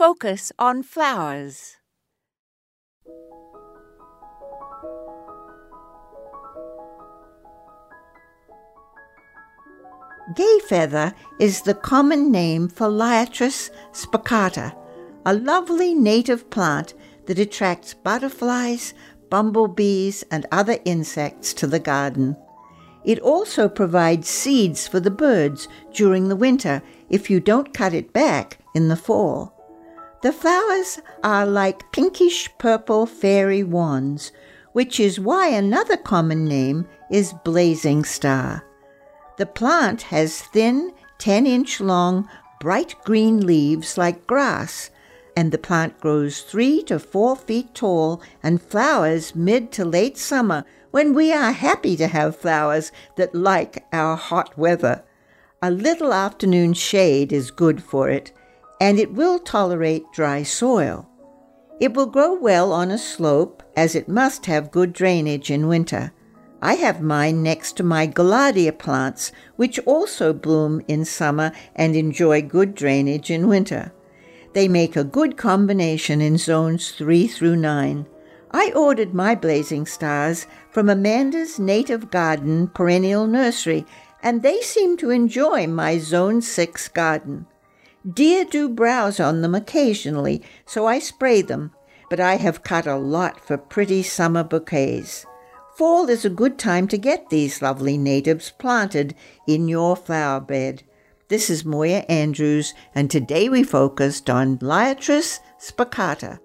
focus on flowers. Gayfeather is the common name for Liatris spicata, a lovely native plant that attracts butterflies, bumblebees, and other insects to the garden. It also provides seeds for the birds during the winter if you don't cut it back in the fall. The flowers are like pinkish purple fairy wands, which is why another common name is blazing star. The plant has thin, 10 inch long, bright green leaves like grass, and the plant grows three to four feet tall and flowers mid to late summer when we are happy to have flowers that like our hot weather. A little afternoon shade is good for it, and it will tolerate dry soil. It will grow well on a slope, as it must have good drainage in winter. I have mine next to my Gaillardia plants, which also bloom in summer and enjoy good drainage in winter. They make a good combination in zones 3 through 9. I ordered my blazing stars from Amanda's Native Garden perennial nursery, and they seem to enjoy my Zone 6 garden. Deer do browse on them occasionally, so I spray them, but I have cut a lot for pretty summer bouquets. Fall is a good time to get these lovely natives planted in your flower bed. This is Moya Andrews, and today we focused on Liatris spicata.